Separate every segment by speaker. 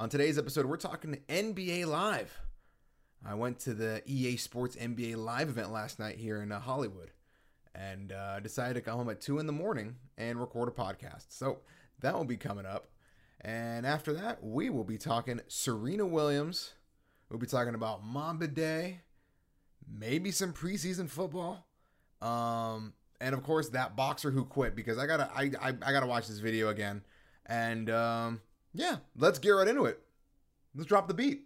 Speaker 1: On today's episode, we're talking NBA Live. I went to the EA Sports NBA Live event last night here in uh, Hollywood and uh, decided to come home at 2 in the morning and record a podcast. So that will be coming up. And after that, we will be talking Serena Williams. We'll be talking about Mamba Day, maybe some preseason football. Um, and of course that boxer who quit because I gotta I, I, I gotta watch this video again. And um, yeah, let's get right into it. Let's drop the beat.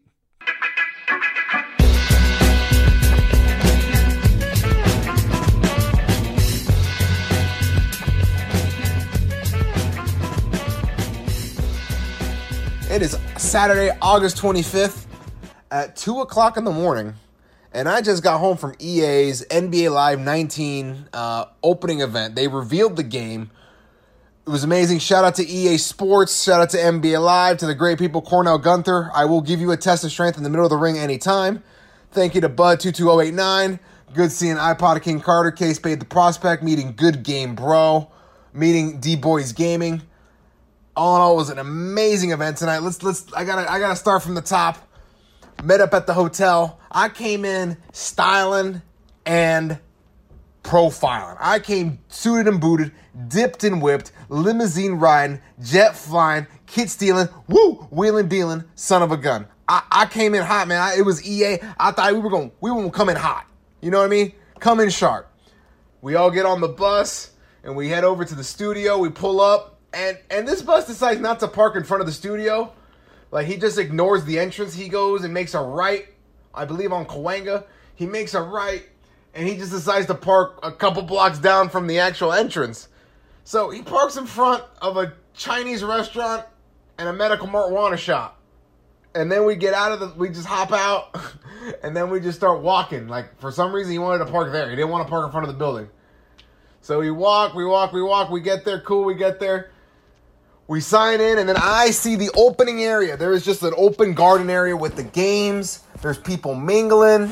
Speaker 1: It is Saturday, August 25th at 2 o'clock in the morning, and I just got home from EA's NBA Live 19 uh, opening event. They revealed the game. It was amazing. Shout out to EA Sports. Shout out to NBA Live, to the great people, Cornell Gunther. I will give you a test of strength in the middle of the ring anytime. Thank you to Bud22089. Good seeing iPod King Carter, K Spade the Prospect, meeting Good Game Bro, meeting D Boys Gaming all in all, it was an amazing event tonight. Let's let's I gotta I gotta start from the top. Met up at the hotel. I came in styling and profiling. I came suited and booted, dipped and whipped, limousine riding, jet flying, kid stealing, woo, wheeling dealing, son of a gun. I, I came in hot, man. I, it was EA. I thought we were going we were gonna come in hot. You know what I mean? Come in sharp. We all get on the bus and we head over to the studio. We pull up and and this bus decides not to park in front of the studio. Like he just ignores the entrance. He goes and makes a right. I believe on Cahuenga. He makes a right, and he just decides to park a couple blocks down from the actual entrance. So he parks in front of a Chinese restaurant and a medical marijuana shop. And then we get out of the, we just hop out, and then we just start walking. Like for some reason, he wanted to park there. He didn't want to park in front of the building. So we walk, we walk, we walk. We get there, cool. We get there. We sign in, and then I see the opening area. There is just an open garden area with the games. There's people mingling.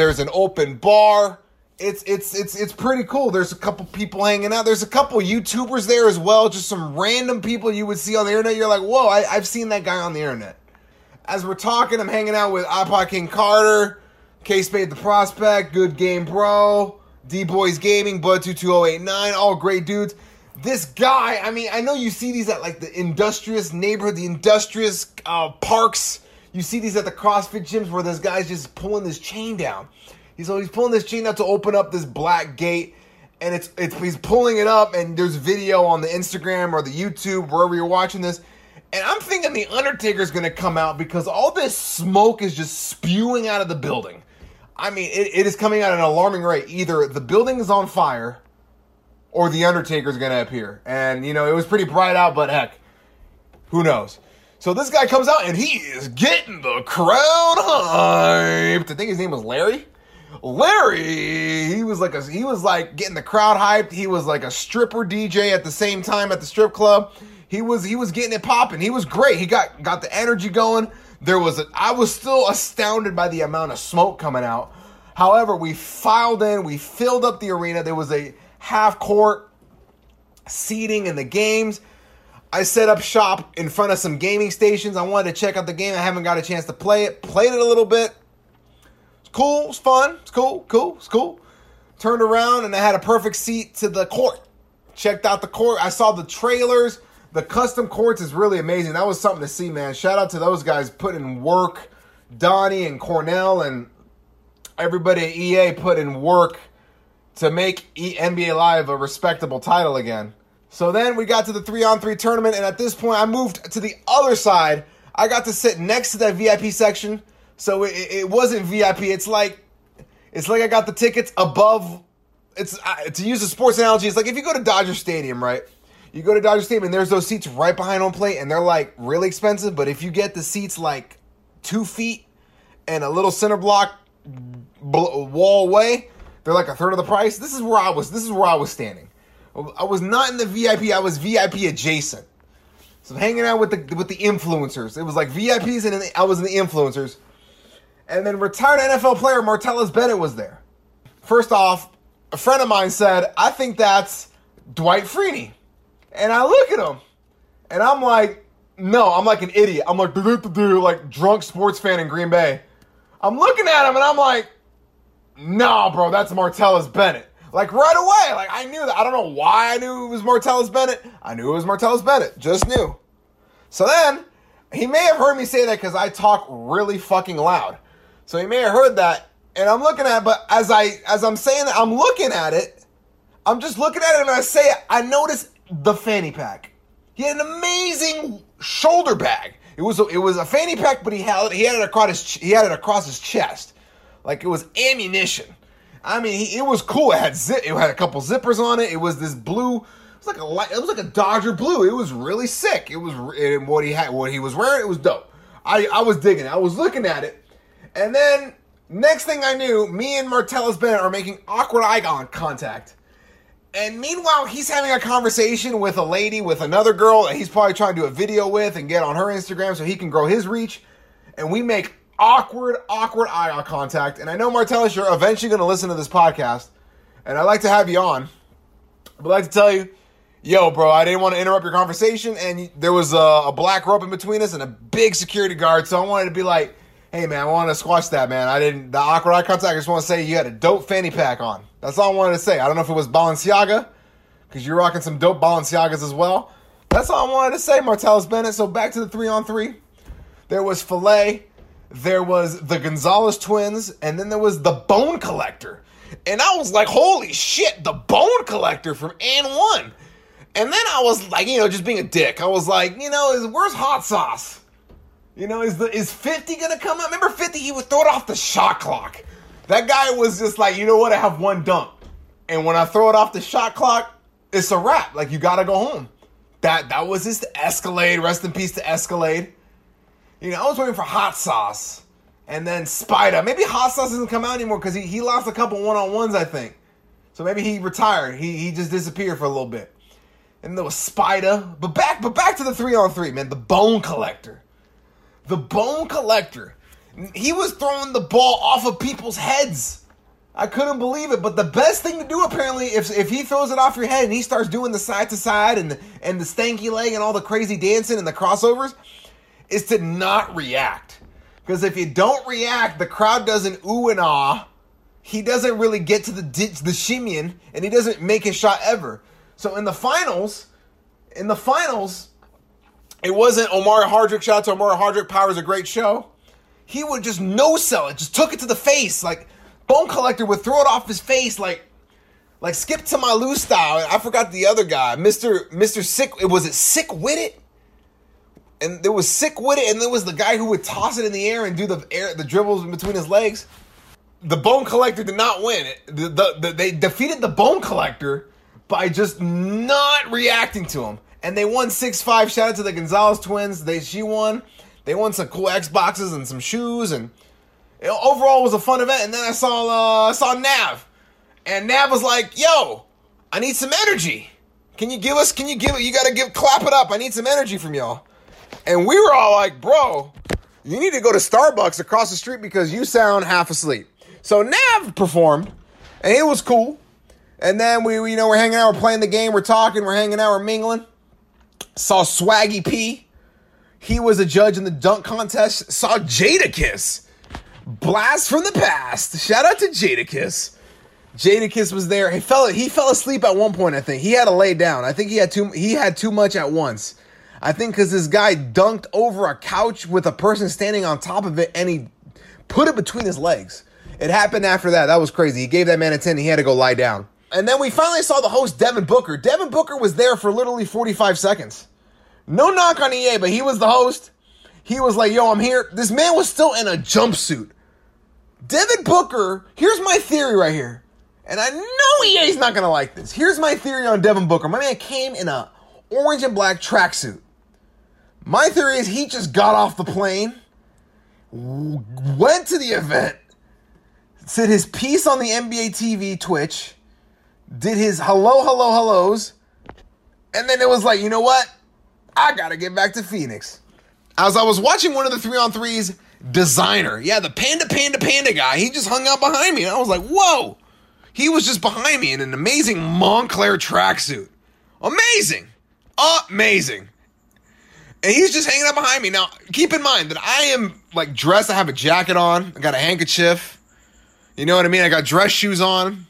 Speaker 1: There's an open bar. It's it's it's it's pretty cool. There's a couple people hanging out. There's a couple YouTubers there as well. Just some random people you would see on the internet. You're like, whoa, I, I've seen that guy on the internet. As we're talking, I'm hanging out with iPod King Carter, K Spade the Prospect, Good Game Bro, D Boys Gaming, Bud 22089, all great dudes this guy, I mean, I know you see these at like the industrious neighborhood, the industrious uh, parks. You see these at the CrossFit gyms where this guy's just pulling this chain down. He's so he's pulling this chain out to open up this black gate, and it's it's he's pulling it up, and there's video on the Instagram or the YouTube wherever you're watching this. And I'm thinking the Undertaker's gonna come out because all this smoke is just spewing out of the building. I mean, it, it is coming out at an alarming rate. Either the building is on fire or the Undertaker's gonna appear. And you know, it was pretty bright out, but heck, who knows? So this guy comes out and he is getting the crowd hyped. I think his name was Larry. Larry, he was like a he was like getting the crowd hyped. He was like a stripper DJ at the same time at the strip club. He was he was getting it popping. He was great. He got got the energy going. There was a, I was still astounded by the amount of smoke coming out. However, we filed in, we filled up the arena. There was a half court seating in the games. I set up shop in front of some gaming stations. I wanted to check out the game. I haven't got a chance to play it. Played it a little bit. It's cool. It's fun. It's cool. Cool. It's cool. Turned around and I had a perfect seat to the court. Checked out the court. I saw the trailers. The custom courts is really amazing. That was something to see, man. Shout out to those guys putting in work. Donnie and Cornell and everybody at EA put in work to make NBA Live a respectable title again. So then we got to the three on three tournament, and at this point, I moved to the other side. I got to sit next to that VIP section, so it, it wasn't VIP. It's like it's like I got the tickets above. It's uh, to use a sports analogy. It's like if you go to Dodger Stadium, right? You go to Dodger Stadium, and there's those seats right behind home plate, and they're like really expensive. But if you get the seats like two feet and a little center block wall away, they're like a third of the price. This is where I was. This is where I was standing. I was not in the VIP. I was VIP adjacent. So hanging out with the with the influencers. It was like VIPs and I was in the influencers. And then retired NFL player Martellus Bennett was there. First off, a friend of mine said, "I think that's Dwight Freeney," and I look at him, and I'm like, no, I'm like an idiot. I'm like, like drunk sports fan in Green Bay. I'm looking at him and I'm like, nah, bro, that's Martellus Bennett. Like right away, like I knew that. I don't know why I knew it was Martellus Bennett. I knew it was Martellus Bennett. Just knew. So then, he may have heard me say that because I talk really fucking loud. So he may have heard that, and I'm looking at. It, but as I as I'm saying that, I'm looking at it. I'm just looking at it, and I say. I notice the fanny pack. He had an amazing shoulder bag. It was a, it was a fanny pack, but he had he had it across his he had it across his chest, like it was ammunition. I mean, he, it was cool. It had zip. It had a couple zippers on it. It was this blue. It was like a light. It was like a Dodger blue. It was really sick. It was what he had. What he was wearing. It was dope. I I was digging. it. I was looking at it, and then next thing I knew, me and Martellus Bennett are making awkward eye contact. And meanwhile, he's having a conversation with a lady, with another girl that he's probably trying to do a video with and get on her Instagram so he can grow his reach. And we make awkward, awkward eye contact. And I know, Martellus, you're eventually going to listen to this podcast. And I'd like to have you on. I'd like to tell you, yo, bro, I didn't want to interrupt your conversation. And there was a, a black rope in between us and a big security guard. So I wanted to be like, hey, man, I want to squash that, man. I didn't, the awkward eye contact, I just want to say you had a dope fanny pack on. That's all I wanted to say. I don't know if it was Balenciaga, because you're rocking some dope Balenciagas as well. That's all I wanted to say, Martellus Bennett. So back to the three on three. There was Filet there was the Gonzalez twins, and then there was the Bone Collector. And I was like, holy shit, the Bone Collector from AND1. And then I was like, you know, just being a dick. I was like, you know, is where's hot sauce? You know, is the is 50 gonna come out? Remember 50, he would throw it off the shot clock. That guy was just like, you know what, I have one dunk. And when I throw it off the shot clock, it's a wrap. Like you gotta go home. That that was his Escalade. Rest in peace to Escalade. You know, I was waiting for Hot Sauce and then Spider. Maybe Hot Sauce doesn't come out anymore because he, he lost a couple one on ones, I think. So maybe he retired. He he just disappeared for a little bit. And there was Spider. But back but back to the three on three, man. The Bone Collector. The Bone Collector. He was throwing the ball off of people's heads. I couldn't believe it. But the best thing to do apparently, if if he throws it off your head and he starts doing the side to side and the, and the stanky leg and all the crazy dancing and the crossovers, is to not react. Because if you don't react, the crowd doesn't ooh and ah. He doesn't really get to the ditch, the shimian, and he doesn't make a shot ever. So in the finals, in the finals, it wasn't Omar Hardrick shots. Omar Hardrick powers a great show. He would just no sell it, just took it to the face. Like Bone Collector would throw it off his face, like like skip to my loose style. I forgot the other guy, Mister Mister Sick. Was it Sick Wit and there was sick with it, and there was the guy who would toss it in the air and do the air the dribbles between his legs. The Bone Collector did not win. The, the, the, they defeated the Bone Collector by just not reacting to him, and they won six five. Shout out to the Gonzalez twins. They she won. They won some cool Xboxes and some shoes, and it, overall was a fun event. And then I saw uh, I saw Nav, and Nav was like, "Yo, I need some energy. Can you give us? Can you give it? You got to give clap it up. I need some energy from y'all." And we were all like, bro, you need to go to Starbucks across the street because you sound half asleep. So Nav performed, and it was cool. And then we, you know, we're hanging out, we're playing the game, we're talking, we're hanging out, we're mingling. Saw Swaggy P. He was a judge in the dunk contest. Saw Jadakiss. Blast from the past. Shout out to Jadakiss. Jadakiss was there. He fell he fell asleep at one point, I think. He had to lay down. I think he had too he had too much at once. I think because this guy dunked over a couch with a person standing on top of it and he put it between his legs. It happened after that. That was crazy. He gave that man a 10. He had to go lie down. And then we finally saw the host, Devin Booker. Devin Booker was there for literally 45 seconds. No knock on EA, but he was the host. He was like, yo, I'm here. This man was still in a jumpsuit. Devin Booker, here's my theory right here. And I know EA's not going to like this. Here's my theory on Devin Booker. My man came in a orange and black tracksuit. My theory is he just got off the plane, went to the event, said his piece on the NBA TV Twitch, did his hello, hello, hellos, and then it was like, you know what? I gotta get back to Phoenix. As I was watching one of the three on threes, Desiigner, yeah, the panda, panda, panda guy, he just hung out behind me. And I was like, whoa. He was just behind me in an amazing Moncler tracksuit. Amazing. Amazing. And he's just hanging out behind me. Now, keep in mind that I am like dressed. I have a jacket on. I got a handkerchief. You know what I mean? I got dress shoes on.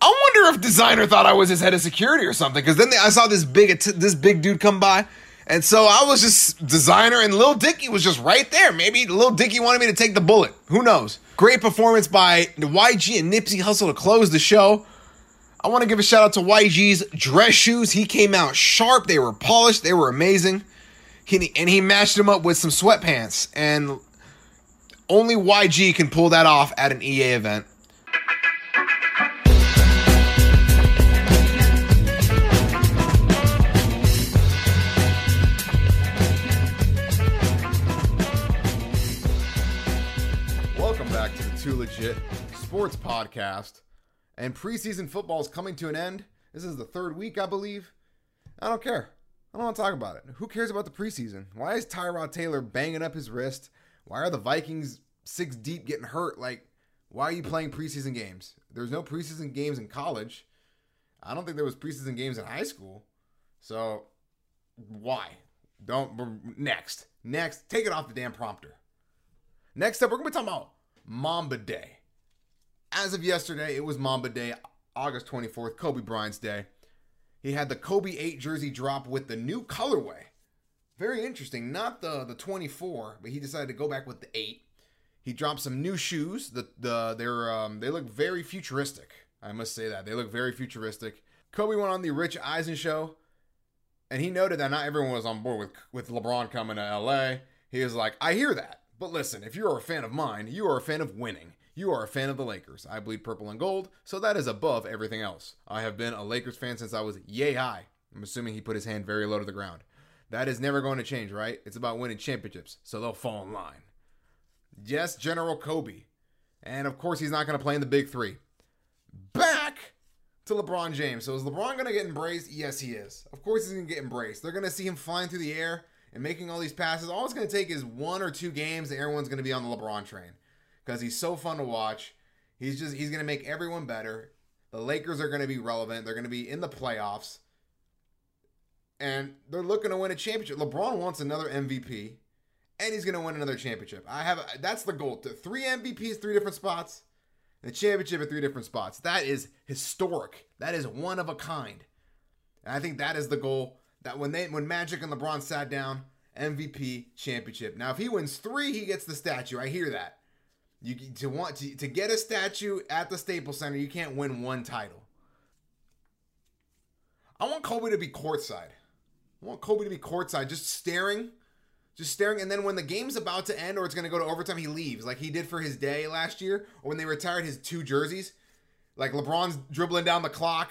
Speaker 1: I wonder if Desiigner thought I was his head of security or something. Because then they, I saw this big this big dude come by, and so I was just Desiigner, and Lil Dicky was just right there. Maybe Lil Dicky wanted me to take the bullet. Who knows? Great performance by YG and Nipsey Hussle to close the show. I want to give a shout out to YG's dress shoes. He came out sharp. They were polished. They were amazing. He, and he matched them up with some sweatpants. And only YG can pull that off at an EA event. Welcome back to the Too Legit Sports Podcast. And preseason football is coming to an end. This is the third week, I believe. I don't care. I don't want to talk about it. Who cares about the preseason? Why is Tyrod Taylor banging up his wrist? Why are the Vikings six deep getting hurt? Like, why are you playing preseason games? There's no preseason games in college. I don't think there was preseason games in high school. So, why? Don't. Next. Next. Take it off the damn prompter. Next up, we're to be talking about Mamba Day as of yesterday, it was Mamba Day, August 24th, Kobe Bryant's day. He had the Kobe 8 jersey drop with the new colorway. Very interesting. Not the the 24, but he decided to go back with the 8. He dropped some new shoes. The the they're um, they look very futuristic. I must say that. They look very futuristic. Kobe went on the Rich Eisen show and he noted that not everyone was on board with with LeBron coming to LA. He was like, "I hear that. But listen, if you're a fan of mine, you are a fan of winning. You are a fan of the Lakers. I bleed purple and gold, so that is above everything else. I have been a Lakers fan since I was yay high. I'm assuming he put his hand very low to the ground. That is never going to change, right? It's about winning championships, so they'll fall in line. Yes, General Kobe. And of course, he's not going to play in the big three. Back to LeBron James. So is LeBron going to get embraced? Yes, he is. Of course, he's going to get embraced. They're going to see him flying through the air and making all these passes. All it's going to take is one or two games, and everyone's going to be on the LeBron train because he's so fun to watch. He's just he's going to make everyone better. The Lakers are going to be relevant. They're going to be in the playoffs. And they're looking to win a championship. LeBron wants another MVP and he's going to win another championship. I have that's the goal. Three MVPs, three different spots. The championship at three different spots. That is historic. That is one of a kind. And I think that is the goal. That when they when Magic and LeBron sat down, MVP championship. Now if he wins 3, he gets the statue. I hear that. You to want to, to get a statue at the Staples Center, you can't win one title. I want Kobe to be courtside. I want Kobe to be courtside, just staring, just staring. And then when the game's about to end or it's going to go to overtime, he leaves, like he did for his day last year, or when they retired his two jerseys. Like LeBron's dribbling down the clock.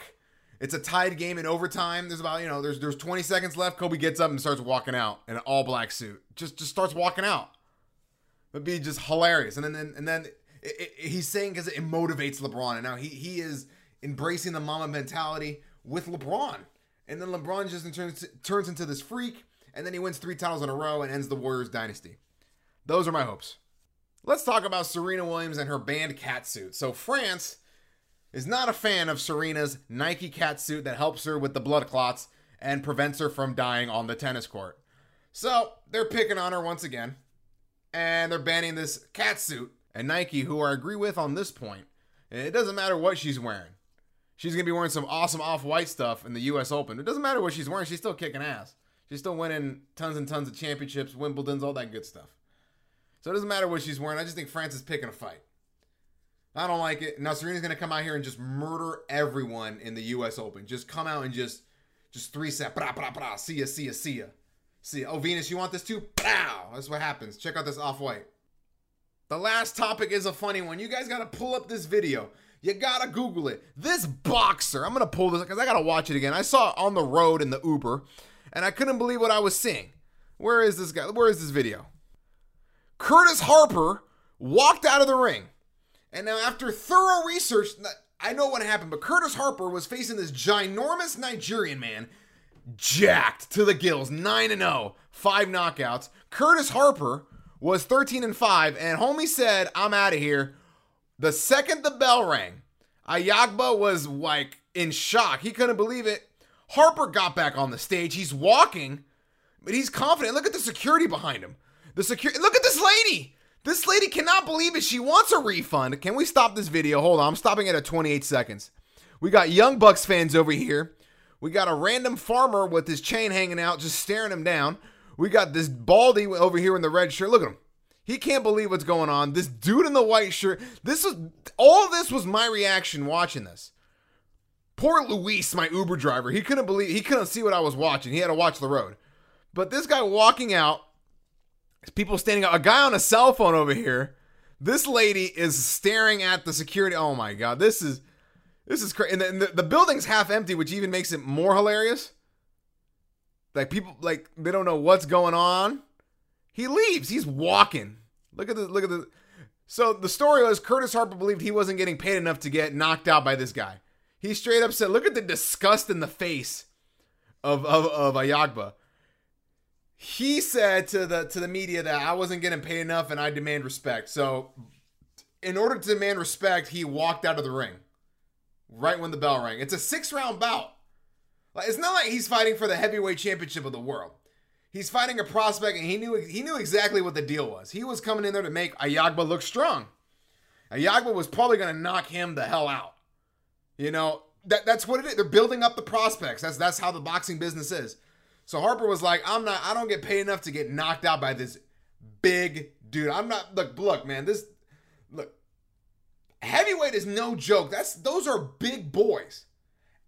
Speaker 1: It's a tied game in overtime. There's about you know there's there's 20 seconds left. Kobe gets up and starts walking out in an all black suit. Just just starts walking out It would be just hilarious. And then and, and then it, it, he's saying because it motivates LeBron, and now he he is embracing the Mamba mentality with LeBron. And then LeBron just turns turns into this freak, and then he wins three titles in a row and ends the Warriors dynasty. Those are my hopes. Let's talk about Serena Williams and her banned catsuit. So France is not a fan of Serena's Nike cat suit that helps her with the blood clots and prevents her from dying on the tennis court. So they're picking on her once again and they're banning this cat suit. And Nike, who I agree with on this point, it doesn't matter what she's wearing. She's gonna be wearing some awesome off-white stuff in the U.S. Open. It doesn't matter what she's wearing; she's still kicking ass. She's still winning tons and tons of championships, Wimbledon's, all that good stuff. So it doesn't matter what she's wearing. I just think France is picking a fight. I don't like it. Now Serena's gonna come out here and just murder everyone in the U.S. Open. Just come out and just, just three set, bra bra bra. See ya, see ya, see ya. See, oh, Venus, you want this too? Pow! That's what happens. Check out this off white. The last topic is a funny one. You guys got to pull up this video. You got to Google it. This boxer, I'm to pull this because I got to watch it again. I saw it on the road in the Uber and I couldn't believe what I was seeing. Where is this guy? Where is this video? Curtis Harper walked out of the ring. And now, after thorough research, I know what happened, but Curtis Harper was facing this ginormous Nigerian man jacked to the gills, 9 and 0, 5 knockouts. Curtis Harper was 13 and 5 and homie said, "I'm out of here." The second the bell rang, Ayagba was like in shock. He couldn't believe it. Harper got back on the stage. He's walking. but he's confident. Look at the security behind him. The security. Look at this lady. This lady cannot believe it. She wants a refund. Can we stop this video? Hold on. I'm stopping it at 28 seconds. We got Young Bucks fans over here. We got a random farmer with his chain hanging out, just staring him down. We got this baldy over here in the red shirt. Look at him. He can't believe what's going on. This dude in the white shirt. This was all this was my reaction watching this. Poor Luis, my Uber driver. He couldn't believe he couldn't see what I was watching. He had to watch the road. But this guy walking out, people standing up, a guy on a cell phone over here. This lady is staring at the security. Oh my god, this is this is crazy. And, the, and the, the building's half empty, which even makes it more hilarious. Like people like they don't know what's going on. He leaves. He's walking. Look at the look at the. So the story was Curtis Harper believed he wasn't getting paid enough to get knocked out by this guy. He straight up said, "Look at the disgust in the face of of of Ayagba." He said to the to the media that I wasn't getting paid enough and I demand respect. So, in order to demand respect, he walked out of the ring right when the bell rang. It's a six round bout. Like it's not like he's fighting for the heavyweight championship of the world. He's fighting a prospect, and he knew he knew exactly what the deal was. He was coming in there to make Ayagba look strong. Ayagba was probably going to knock him the hell out. You know that that's what it is. They're building up the prospects. That's that's how the boxing business is. So Harper was like, I'm not. I don't get paid enough to get knocked out by this big dude. I'm not. Look, look, man. This look. Heavyweight is no joke. That's those are big boys.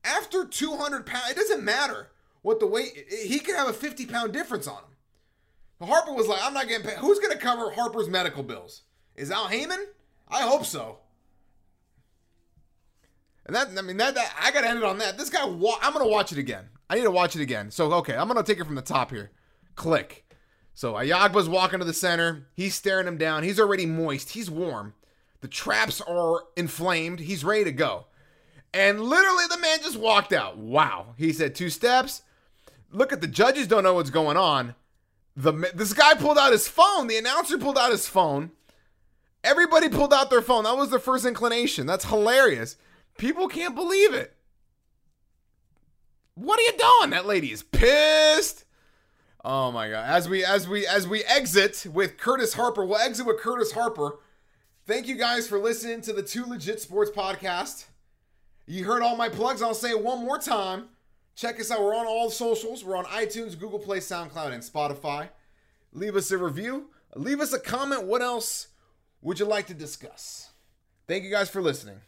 Speaker 1: After 200 pounds, it doesn't matter what the weight. He can have a 50 pound difference on him. Harper was like, I'm not getting paid. Who's going to cover Harper's medical bills? Is Al Haymon? I hope so. And that, I mean, that, that I got to end it on that. This guy, I'm going to watch it again. I need to watch it again. So, okay, I'm going to take it from the top here. Click. So, Ayagba's walking to the center. He's staring him down. He's already moist. He's warm. The traps are inflamed. He's ready to go. And literally, the man just walked out. Wow. He said two steps. Look at the judges don't know what's going on. The this guy pulled out his phone. The announcer pulled out his phone. Everybody pulled out their phone. That was their first inclination. That's hilarious. People can't believe it. What are you doing? That lady is pissed. Oh my god. As we as we as we exit with Curtis Harper, we'll exit with Curtis Harper. Thank you guys for listening to the Two Legit Sports Podcast. You heard all my plugs. I'll say it one more time. Check us out. We're on all socials. We're on iTunes, Google Play, SoundCloud, and Spotify. Leave us a review. Leave us a comment. What else would you like to discuss? Thank you guys for listening.